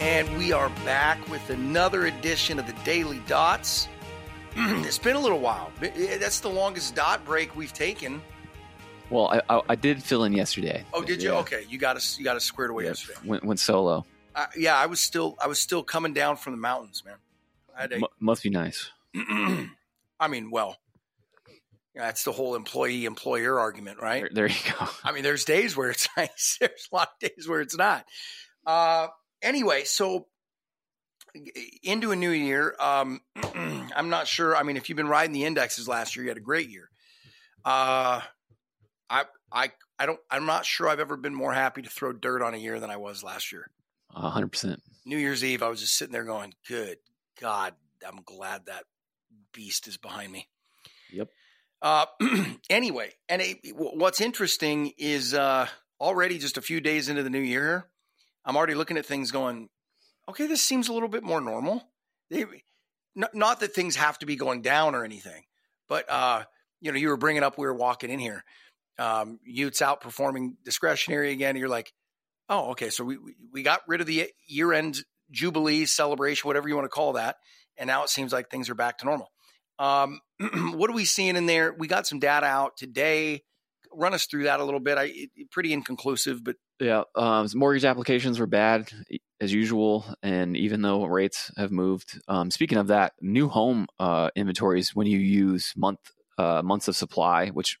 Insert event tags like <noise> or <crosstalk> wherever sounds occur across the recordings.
And we are back with another edition of the Daily Dots. <clears throat> it's been a little while. That's the longest dot break we've taken. Well, I, I, I did fill in yesterday. Oh, did you? Okay, you got us. You got us squared away Yeah, yesterday. Went, went solo. Uh, yeah, I was still. I was still coming down from the mountains, man. A, M- must be nice. <clears throat> I mean, well, yeah, that's the whole employee employer argument, right? There, there you go. I mean, there's days where it's <laughs> nice. There's a lot of days where it's not. Uh, anyway, so into a new year. Um, <clears throat> I'm not sure. I mean, if you've been riding the indexes last year, you had a great year. Uh, I, I, I don't. I'm not sure I've ever been more happy to throw dirt on a year than I was last year. A hundred percent. New Year's Eve, I was just sitting there going, "Good God, I'm glad that beast is behind me." Yep. Uh, <clears throat> anyway, and it, what's interesting is uh, already just a few days into the new year, I'm already looking at things going, okay, this seems a little bit more normal. They, not, not that things have to be going down or anything, but uh, you know, you were bringing up we were walking in here, um, Utes outperforming discretionary again. You're like, oh, okay, so we we- we got rid of the year end jubilee celebration, whatever you want to call that, and now it seems like things are back to normal. Um, <clears throat> what are we seeing in there? We got some data out today. Run us through that a little bit. I it, pretty inconclusive, but Yeah. Um, mortgage applications were bad as usual, and even though rates have moved, um, speaking of that, new home uh, inventories when you use month uh, months of supply, which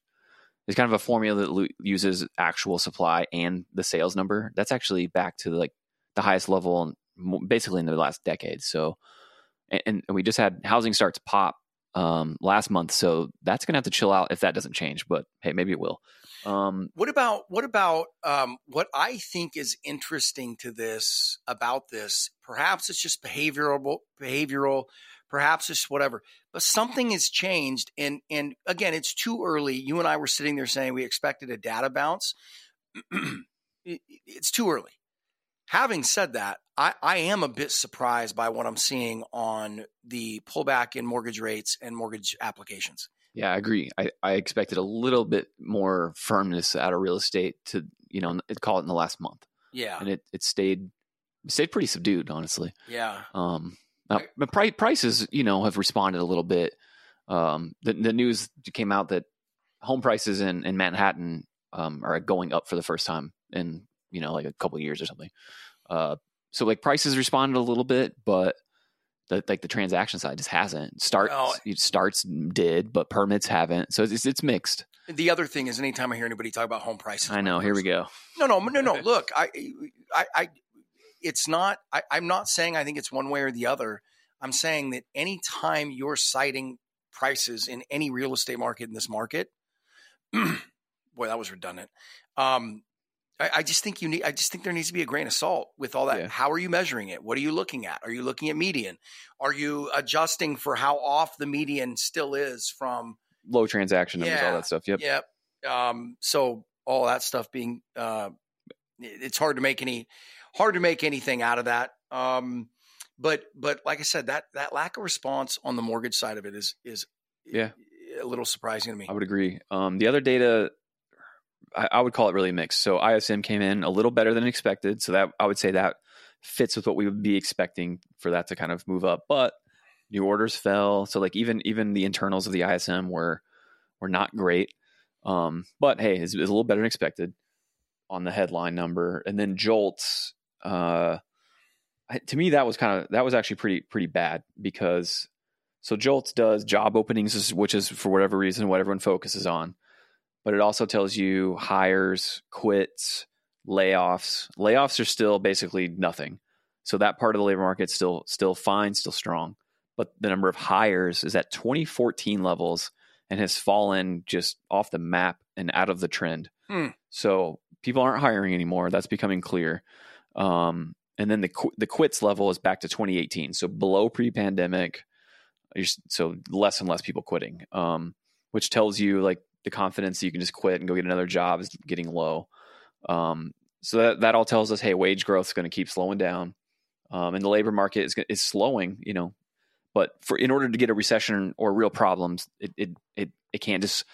is kind of a formula that lo- uses actual supply and the sales number. That's actually back to like the highest level, basically in the last decade. So, and, and we just had housing starts pop um, last month, so that's gonna have to chill out if that doesn't change. But hey, maybe it will. Um, What about what about um, what I think is interesting to this about this? Perhaps it's just behavioral, behavioral. Perhaps it's whatever, but something has changed. And and again, it's too early. You and I were sitting there saying we expected a data bounce. <clears throat> It's too early. Having said that, I, I am a bit surprised by what I'm seeing on the pullback in mortgage rates and mortgage applications. Yeah, I agree. I, I expected a little bit more firmness out of real estate to, you know, call it in the last month, Yeah, and it it stayed it stayed pretty subdued, honestly. yeah, Um, now, pri- prices, you know, have responded a little bit. Um, the the news came out that home prices in in Manhattan um, are going up for the first time in you know like a couple of years or something. Uh, so like prices responded a little bit, but the, like the transaction side just hasn't. Starts Well- starts did, but permits haven't. So it's it's mixed. The other thing is, anytime I hear anybody talk about home prices, I know. Here we go. No, no, no, no. <laughs> Look, I, I, I it's not. I, I'm not saying I think it's one way or the other. I'm saying that anytime you're citing prices in any real estate market in this market, <clears throat> boy, that was redundant. Um, I, I just think you need. I just think there needs to be a grain of salt with all that. Yeah. How are you measuring it? What are you looking at? Are you looking at median? Are you adjusting for how off the median still is from Low transaction numbers, all that stuff. Yep. Yep. Um, so all that stuff being, uh, it's hard to make any, hard to make anything out of that. Um, but, but like I said, that, that lack of response on the mortgage side of it is, is Yeah. a little surprising to me. I would agree. Um, the other data, I, I would call it really mixed. So ISM came in a little better than expected. So that I would say that fits with what we would be expecting for that to kind of move up. But new orders fell. So like even even the internals of the ISM were were not great. Um, but hey, it's, it's a little better than expected on the headline number. And then Jolts, uh, to me that was kind of that was actually pretty pretty bad because so Jolts does job openings, which is for whatever reason what everyone focuses on, but it also tells you hires, quits, layoffs. Layoffs are still basically nothing. So that part of the labor market still still fine, still strong. But the number of hires is at 2014 levels and has fallen just off the map and out of the trend. Hmm. So people aren't hiring anymore. That's becoming clear. Um, and then the qu- the quits level is back to 2018, so below pre-pandemic. So less and less people quitting, um, which tells you like the confidence that you can just quit and go get another job is getting low. Um, so that that all tells us, hey, wage growth is going to keep slowing down, um, and the labor market is is slowing. You know, but for in order to get a recession or real problems, it it it, it can't just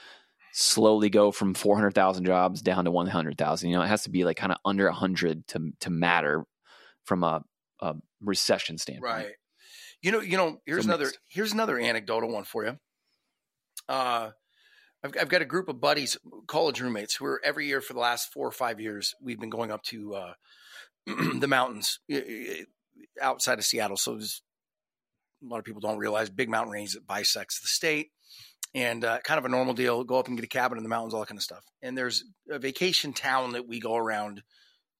slowly go from 400,000 jobs down to 100,000. You know, it has to be like kind of under 100 to to matter from a a recession standpoint. Right. You know, you know, here's So another mixed. here's another anecdotal one for you. Uh I've, I've got a group of buddies, college roommates, who are every year for the last four or five years, we've been going up to uh, <clears throat> the mountains outside of Seattle. So a lot of people don't realize big mountain range that bisects the state, and uh, kind of a normal deal. Go up and get a cabin in the mountains, all that kind of stuff. And there's a vacation town that we go around.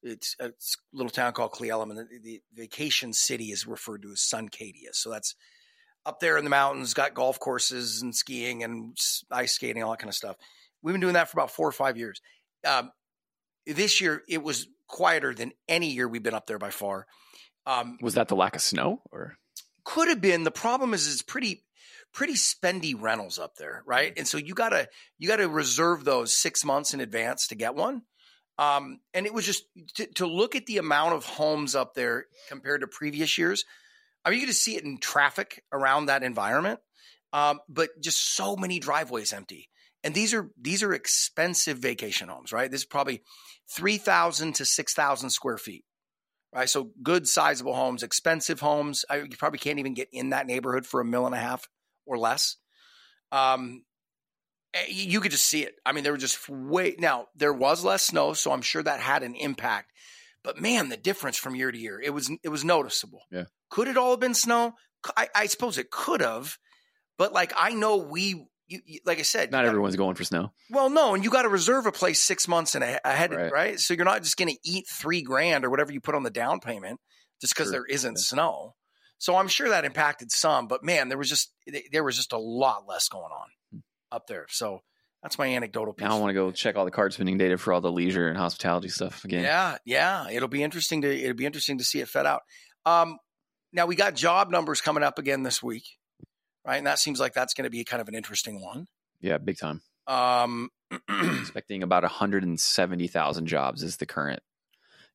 It's a little town called Cle Elum, and the, the vacation city is referred to as Suncadia. So that's up there in the mountains, got golf courses and skiing and ice skating, all that kind of stuff. We've been doing that for about four or five years. Um, this year, it was quieter than any year we've been up there by far. Um, Was that the lack of snow or? could have been. The problem is, it's pretty pretty spendy rentals up there, right? And so you gotta you gotta reserve those six months in advance to get one. Um, and it was just to, to look at the amount of homes up there compared to previous years. I mean, you could see it in traffic around that environment, um, but just so many driveways empty. And these are these are expensive vacation homes, right? This is probably three thousand to six thousand square feet, right? So good, sizable homes, expensive homes. I, you probably can't even get in that neighborhood for a mill and a half or less. Um, eh, you could just see it. I mean, there were just way now there was less snow, so I'm sure that had an impact. But man, the difference from year to year, it was it was noticeable. Yeah. Could it all have been snow? I suppose it could have, but like I know we, you, you, like I said, Not everyone's going for snow. well, no, and you got to reserve a place six months in a, ahead, right. Right. So you're not just going to eat three grand or whatever you put on the down payment just because there isn't Yeah. snow. So I'm sure that impacted some, but man, there was just there was just a lot less going on Hmm. up there. So that's my anecdotal piece. Now I want to go check all the card spending data for all the leisure and hospitality stuff again. Yeah, yeah, it'll be interesting to it'll be interesting to see it fed out. Um, now we got job numbers coming up again this week, right? And that seems like that's going to be kind of an interesting one. Yeah, big time. Um, <clears throat> Expecting about 170,000 jobs is the current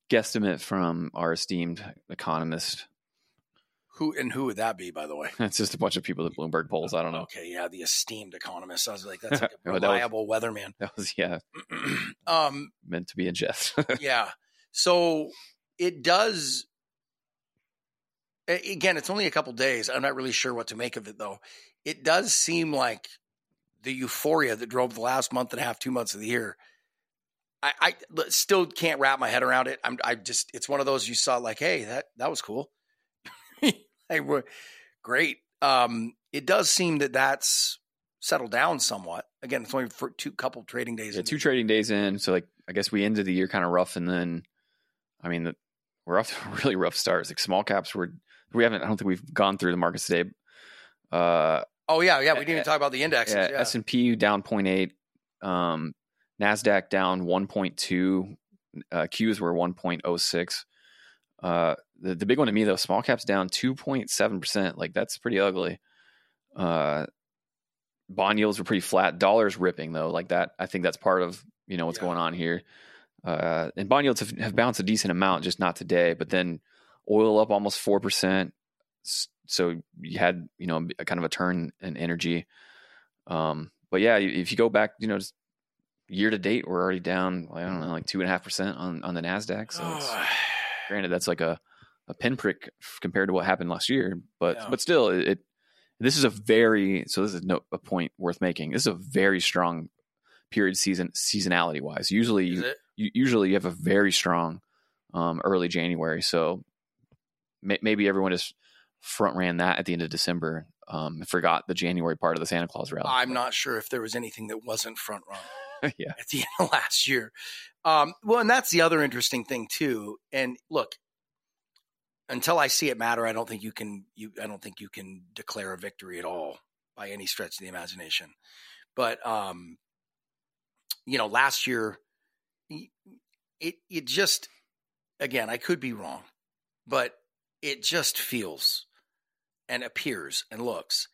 guesstimate from our esteemed economist. Who and who would that be, by the way? <laughs> It's just a bunch of people that Bloomberg polls. I don't know. Okay, yeah, the esteemed economist. I was like, <laughs> that's like a Oh, that was- reliable weatherman. That was yeah <clears throat> um, meant to be a jest. <laughs> yeah. So it does. Again, it's only a couple days. I'm not really sure what to make of it, though. It does seem like the euphoria that drove the last month and a half, two months of the year. I still can't wrap my head around it. I'm, I just, it's one of those you saw like, hey, that that was cool. Hey, we're great. Um, it does seem that that's settled down somewhat. Again, it's only for two couple trading days. yeah, two trading days in, so like I guess we ended the year kind of rough, and then I mean the, we're off to a <laughs> really rough start. Like small caps, were we haven't. I don't think we've gone through the markets today. Uh, Oh yeah, yeah. We didn't even talk about the indexes. yeah, Yeah, S and P down 0.8, um, Nasdaq down 1.2, uh, Qs were 1.06. Uh, the the big one to me though, small caps down 2.7 percent. Like that's pretty ugly. Uh, bond yields were pretty flat. Dollars ripping though, like that. I think that's part of you know what's Yeah. going on here. Uh, and bond yields have, have bounced a decent amount, just not today. But then oil up almost four percent. So you had you know a kind of a turn in energy. Um, but yeah, if you go back, you know, just year to date, we're already down. I don't know, like two and a half percent on on the Nasdaq. So it's, granted, that's like a a pinprick compared to what happened last year, but Yeah. but still, it, it this is a very so this is no, a point worth making. This is a very strong period season seasonality wise. Usually, you, you usually you have a very strong um, early January. So may, maybe everyone just front ran that at the end of December. Um, and forgot the January part of the Santa Claus rally. I'm not sure if there was anything that wasn't front run <laughs> yeah, at the end of last year. Um, well, and that's the other interesting thing too. And look, until I see it matter, I don't think you can. You, I don't think you can declare a victory at all by any stretch of the imagination. But um, you know, last year, it it just again, I could be wrong, but it just feels and appears and looks.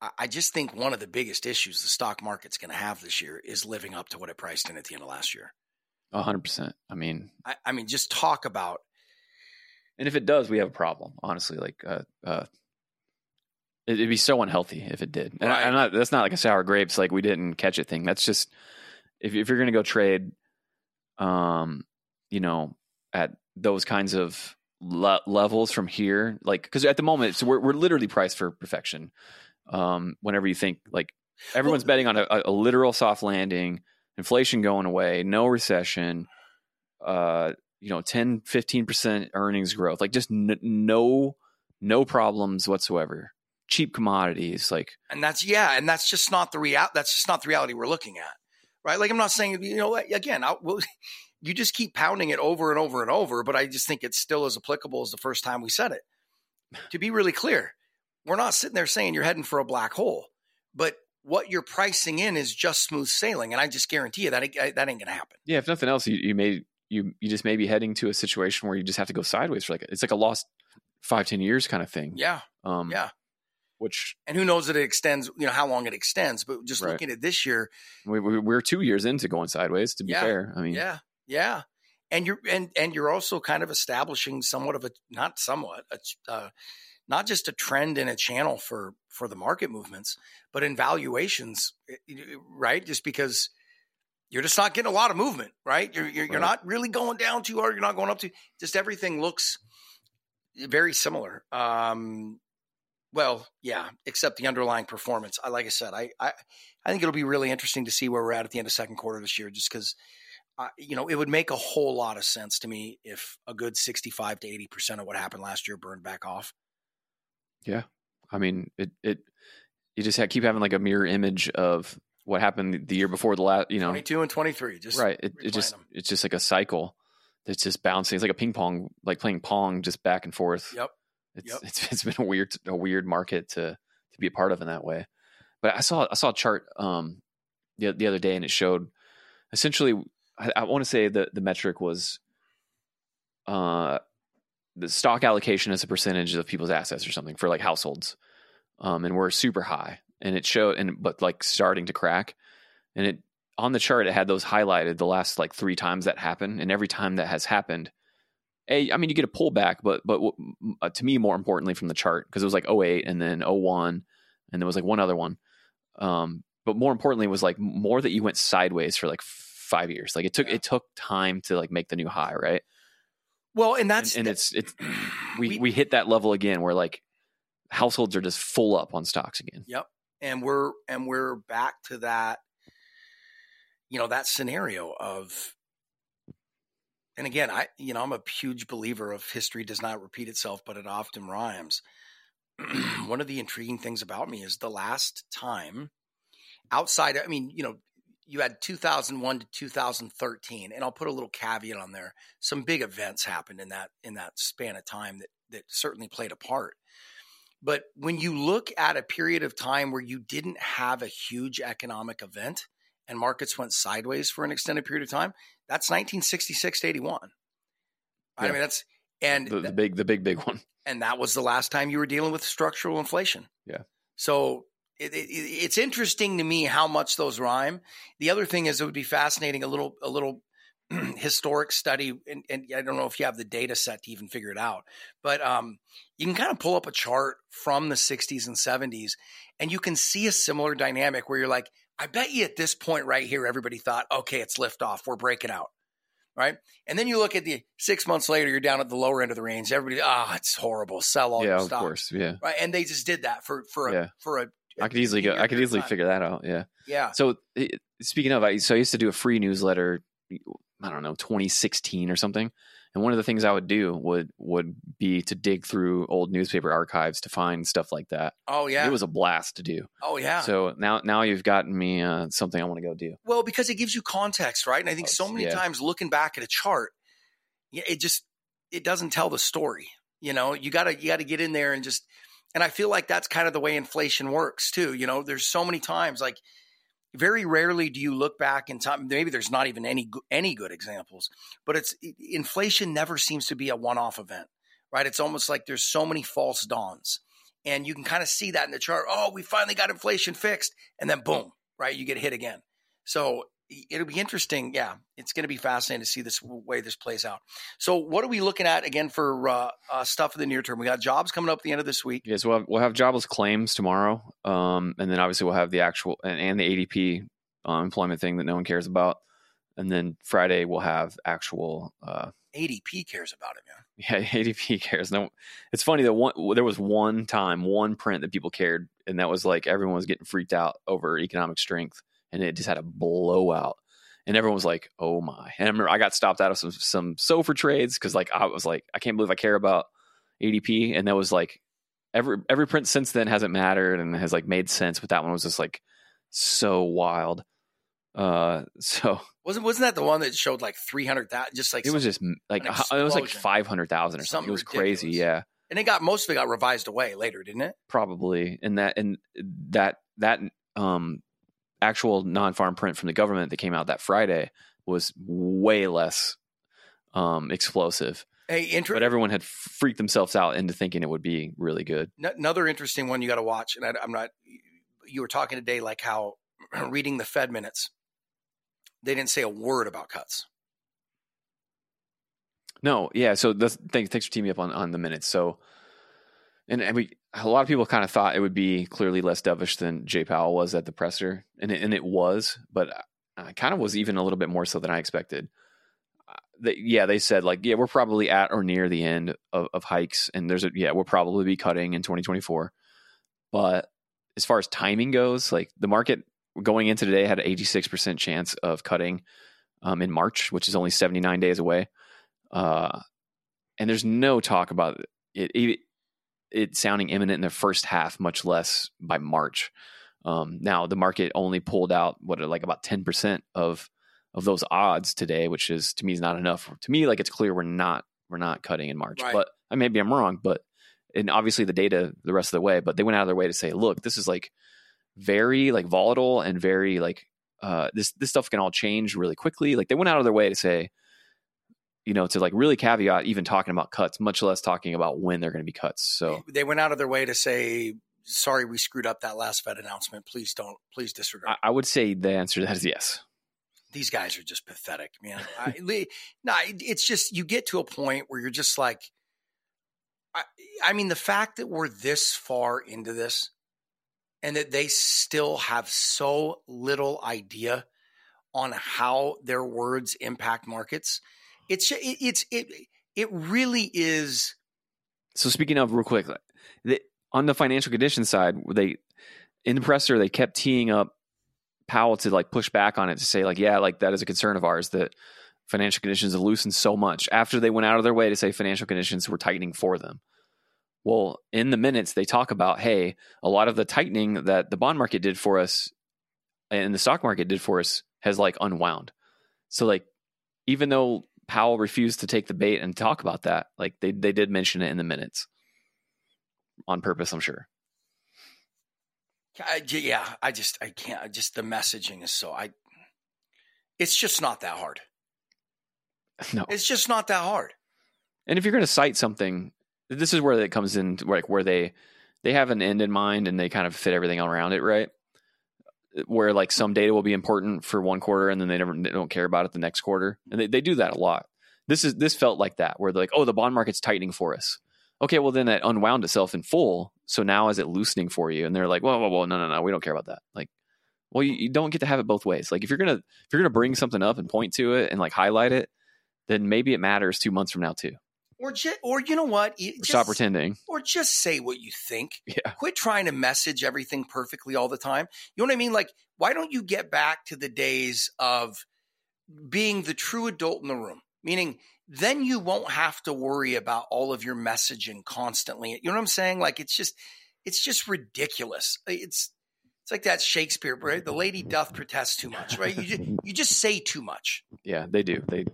I- I just think one of the biggest issues the stock market's going to have this year is living up to what it priced in at the end of last year. Hundred percent. I mean, I, I mean, just talk about and if it does, we have a problem. Honestly, like uh, uh, it, it'd be so unhealthy if it did. And Right. I'm not. That's not like a sour grapes. Like we didn't catch it thing. That's just if if you're going to go trade, um, you know, at those kinds of le- levels from here, like because at the moment, so we're we're literally priced for perfection. Um, whenever you think like everyone's Well- betting on a, a literal soft landing, inflation going away, no recession, uh, you know, 10, 15 percent earnings growth, like just n- no no problems whatsoever. Cheap commodities, like and that's yeah, and that's just not the real. That's just not the reality we're looking at, right? Like I'm not saying you know what. again, I, will, <laughs> you just keep pounding it over and over and over, but I just think it's still as applicable as the first time we said it. To be really clear, we're not sitting there saying you're heading for a black hole, but what you're pricing in is just smooth sailing, and I just guarantee you that ain't, that ain't going to happen. yeah, if nothing else, you, you may you you just may be heading to a situation where you just have to go sideways for like it's like a lost five ten years kind of thing. Yeah, Um, yeah. Which and who knows that it extends? You know how long it extends, but just Right. looking at this year, we, we, we're two years into going sideways. To be Yeah. fair, I mean, Yeah, yeah, and you're and and you're also kind of establishing somewhat of a not somewhat a, uh, not just a trend and a channel for for the market movements, but in valuations, eh, right? Just because you're just not getting a lot of movement, right? You're you're, you're not really going down too hard. You're not going up too. Just everything looks very similar. Um, well, yeah, except the underlying performance. I like I said, I I, I think it'll be really interesting to see where we're at at the end of second quarter this year, just because uh, you know, it would make a whole lot of sense to me if a good 65 to 80% of what happened last year burned back off. I mean, it it you just ha keep having like a mirror image of what happened the year before the last. You know, 22 and 23. Just right? It, it just them. it's just like a cycle that's just bouncing. It's like a ping pong, like playing pong, just back and forth. Yep. It's Yep. it's it's been a weird a weird market to to be a part of in that way. But I saw I saw a chart um the the other day and it showed essentially I, I want to say the the metric was uh the stock allocation as a percentage of people's assets or something for like households. Um and we're super high and it showed and but like starting to crack and it on the chart it had those highlighted the last like three times that happened and every time that has happened a i mean you get a pullback but but what- uh, to me more importantly from the chart because it was like 08 and then 01 and there was like one other one um but more importantly was like more that you went sideways for like five years like it took Yeah. it took time to like make the new high right Well, and and, that's and it's it's <clears throat> we, we hit that level again where like households are just full up on stocks again Yep. And we're and we're back to that you know that scenario of and again I you know I'm a huge believer of history does not repeat itself but it often rhymes. <clears throat> One of the intriguing things about me is the last time outside I mean you know you had 2001 to 2013 and I'll put a little caveat on there some big events happened in that in that span of time that that certainly played a part but when you look at a period of time where you didn't have a huge economic event and markets went sideways for an extended period of time, that's 1966 to 81. I mean, that's and the, the big the big big one and that was the last time you were dealing with structural inflation. Yeah. So it, it, it's interesting to me how much those rhyme. The other thing is it would be fascinating a little a little <clears throat> historic study, and, and I don't know if you have the data set to even figure it out, but um, you can kind of pull up a chart from the 60s and 70s, and you can see a similar dynamic where you're like, I bet you at this point right here, everybody thought, okay, it's liftoff, we're breaking out. Right. And then you look at the six months later, you're down at the lower end of the range. Everybody, ah, it's horrible. Sell all yeah your of course yeah Right. And they just did that for for a Yeah. for a i could easily go i could easily figure that out yeah Yeah. So eh, speaking of, I so I used to do a free newsletter. I don't know, 2016 or something. And one of the things I would do would would be to dig through old newspaper archives to find stuff like that. Oh yeah. It was a blast to do. oh yeah. So now now you've gotten me uh, something I want to go do. Well, because it gives you context, right? And I think so many yeah. times looking back at a chart, yeah, it just it doesn't tell the story. You know, you gotta you gotta get in there and just and I feel like that's kind of the way inflation works too. You know, there's so many times like very rarely do you look back in time. Maybe there's not even any any good examples, but it's inflation never seems to be a one off event, right? It's almost like there's so many false dawns, and you can kind of see that in the chart. Oh, we finally got inflation fixed, and then boom, right? You get hit again. So it'll be interesting. Yeah, it's going to be fascinating to see this way this plays out. So, what are we looking at again for uh, uh, stuff for the near term? We got jobs coming up at the end of this week. Yes, we'll have, we'll have jobless claims tomorrow, um, and then obviously we'll have the actual and, and the ADP uh, employment thing that no one cares about, and then Friday we'll have actual. Uh, ADP cares about it, man. Yeah, <laughs> ADP cares. No, it's funny that one there was one time, one print that people cared, and that was like everyone was getting freaked out over economic strength, and it just had a blowout, and everyone was like, "Oh my!" And I remember I got stopped out of some some SOFR trades because like I was like, I can't believe I care about ADP, and that was like every every print since then hasn't mattered and has like made sense, but that one was just like so wild. Uh, <laughs> so wasn't wasn't that the one that showed like three hundred thousand? Just like it was just like it was like five hundred thousand or something. something. It was ridiculous. crazy, yeah. And it got most of it got revised away later, didn't it? Probably, and that and that that um actual non-farm print from the government that came out that Friday was way less um explosive. Hey, inter- but everyone had freaked themselves out into thinking it would be really good. Another interesting one you got to watch, and I, I'm not. You were talking today like how <clears throat> reading the Fed minutes they didn't say a word about cuts. No, yeah. So thanks, thanks for teaming up on, on the minutes. So, and, and we a lot of people kind of thought it would be clearly less dovish than Jay Powell was at the presser, and it, and it was, but I kind of was even a little bit more so than I expected. Uh, they, yeah, they said like, yeah, we're probably at or near the end of, of hikes, and there's a yeah, we'll probably be cutting in 2024. But as far as timing goes, like the market going into today had an 86% chance of cutting um, in March, which is only 79 days away. Uh, and there's no talk about it, it, it, sounding imminent in the first half, much less by March. Um, now the market only pulled out what like about 10% of of those odds today, which is to me is not enough. To me, like it's clear we're not we're not cutting in March. Right. But I maybe I'm wrong, but and obviously the data the rest of the way, but they went out of their way to say, look, this is like very like volatile and very like uh, this this stuff can all change really quickly. Like they went out of their way to say, you know, to like really caveat even talking about cuts, much less talking about when they're going to be cuts. So they went out of their way to say, sorry, we screwed up that last Fed announcement. Please don't, please disregard. I, I would say the answer to that is yes. These guys are just pathetic, man. I, no, it's just you get to a point where you're just like, I, I mean, the fact that we're this far into this and that they still have so little idea on how their words impact markets. It's it's it it really is. So speaking of real quick, the, on the financial condition side, they in the presser they kept teeing up Powell to like push back on it to say like yeah like that is a concern of ours that financial conditions have loosened so much after they went out of their way to say financial conditions were tightening for them. Well, in the minutes, they talk about, hey, a lot of the tightening that the bond market did for us and the stock market did for us has like unwound. So, like, even though Powell refused to take the bait and talk about that, like, they, they did mention it in the minutes on purpose, I'm sure. I, yeah, I just, I can't, I just, the messaging is so, I, it's just not that hard. <laughs> No. It's just not that hard. And if you're going to cite something this is where it comes in like where they they have an end in mind and they kind of fit everything around it right where like some data will be important for one quarter and then they never they don't care about it the next quarter. And they, they do that a lot. This is this felt like that where they're like oh the bond market's tightening for us. Okay well then it unwound itself in full. So now is it loosening for you? And they're like whoa whoa whoa no no no we don't care about that. Like well you, you don't get to have it both ways. Like if you're gonna if you're gonna bring something up and point to it and like highlight it then maybe it matters two months from now too or just, or you know what? Just, Stop pretending. Or just say what you think. Yeah. Quit trying to message everything perfectly all the time. You know what I mean? Like, why don't you get back to the days of being the true adult in the room? Meaning, then you won't have to worry about all of your messaging constantly. You know what I'm saying? Like, it's just, it's just ridiculous. It's, it's like that Shakespeare, right? The lady doth protest too much, right? You just, you just say too much. Yeah, they do. They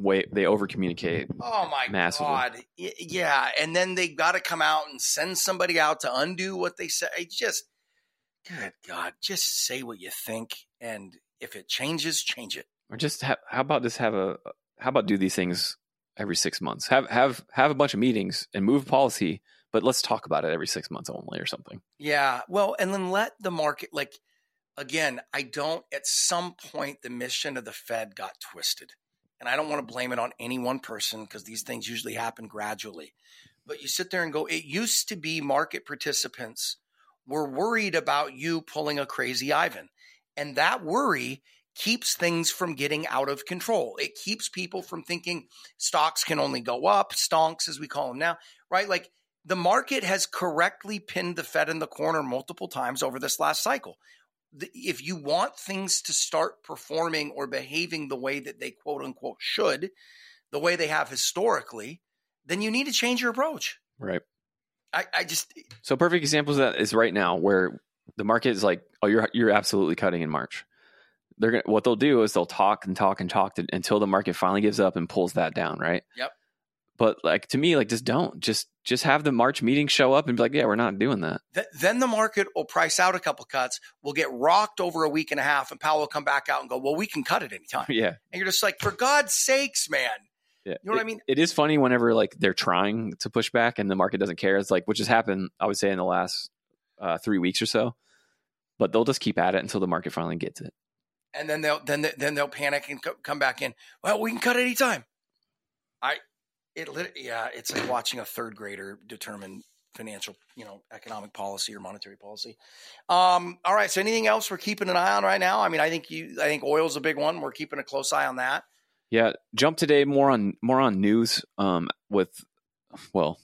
way they over communicate. Oh my massively. god, yeah, and then they got to come out and send somebody out to undo what they say. Just good God, just say what you think, and if it changes, change it. Or just have, how about just have a how about do these things every six months? Have have have a bunch of meetings and move policy, but let's talk about it every six months only or something. Yeah, well, and then let the market like again. I don't. At some point, the mission of the Fed got twisted and I don't want to blame it on any one person because these things usually happen gradually. But you sit there and go, it used to be market participants were worried about you pulling a crazy Ivan. And that worry keeps things from getting out of control. It keeps people from thinking stocks can only go up, stonks as we call them now, right? Like the market has correctly pinned the Fed in the corner multiple times over this last cycle. If you want things to start performing or behaving the way that they quote unquote should, the way they have historically, then you need to change your approach. Right. I, I just so perfect example of that is right now where the market is like, oh, you're you're absolutely cutting in March. They're gonna, what they'll do is they'll talk and talk and talk to, until the market finally gives up and pulls that down, right? Yep. But like to me, like just don't just just have the March meeting show up and be like, yeah, we're not doing that. Th- then the market will price out a couple cuts. We'll get rocked over a week and a half, and Powell will come back out and go, well, we can cut it anytime. <laughs> Yeah. And you're just like, for God's sakes, man. Yeah. You know what It- I mean? It is funny whenever like they're trying to push back and the market doesn't care. It's like which has happened, I would say, in the last uh, three weeks or so. But they'll just keep at it until the market finally gets it. and then they'll then they- then they'll panic and co- come back in. Well, we can cut anytime. I it lit, yeah, it's like watching a third grader determine financial, you know, economic policy or monetary policy. Um, all right, so anything else we're keeping an eye on right now? I mean, I think you, I think oil's a big one. We're keeping a close eye on that. Yeah, jump today more on more on news um, with well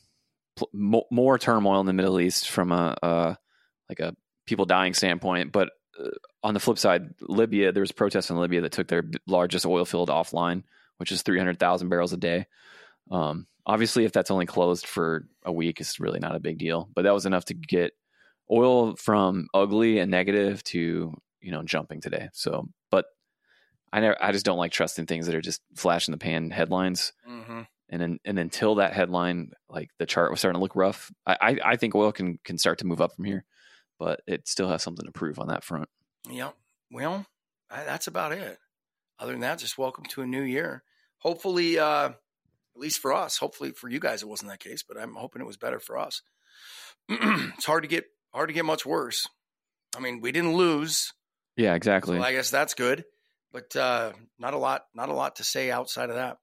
pl- mo- more turmoil in the Middle East from a uh, like a people dying standpoint, but uh, on the flip side, Libya there was protests in Libya that took their largest oil field offline, which is three hundred thousand barrels a day. Um, obviously, if that's only closed for a week, it's really not a big deal. But that was enough to get oil from ugly and negative to you know jumping today. So, but I never, I just don't like trusting things that are just flash in the pan headlines. Mm-hmm. And then, and until that headline, like the chart was starting to look rough, I, I, I think oil can can start to move up from here, but it still has something to prove on that front. Yep. Well, I, that's about it. Other than that, just welcome to a new year. Hopefully, uh, at least for us. Hopefully for you guys, it wasn't that case, but I'm hoping it was better for us. <clears throat> it's hard to get hard to get much worse. I mean, we didn't lose, Yeah, exactly. so I guess that's good. But uh, not a lot, not a lot to say outside of that.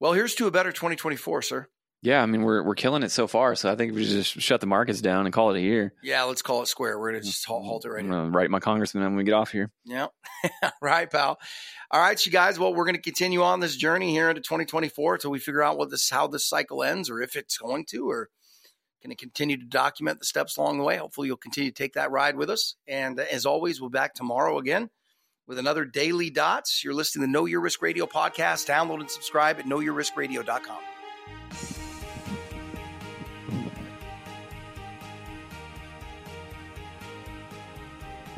Well, here's to a better 2024, sir. Yeah, I mean we're we're killing it so far, so I think we just shut the markets down and call it a year. Yeah, let's call it square. We're gonna just halt, halt it right I'm here. write my congressman when we get off here. Yeah. <laughs> right, pal. All right, you guys. Well, we're going to continue on this journey here into 2024 until we figure out what this how this cycle ends or if it's going to or going to continue to document the steps along the way. Hopefully you'll continue to take that ride with us. And uh, as always, we'll be back tomorrow again with another daily dots. You're listening to Know Your Risk Radio podcast. Download and subscribe at knowyourriskradio.com.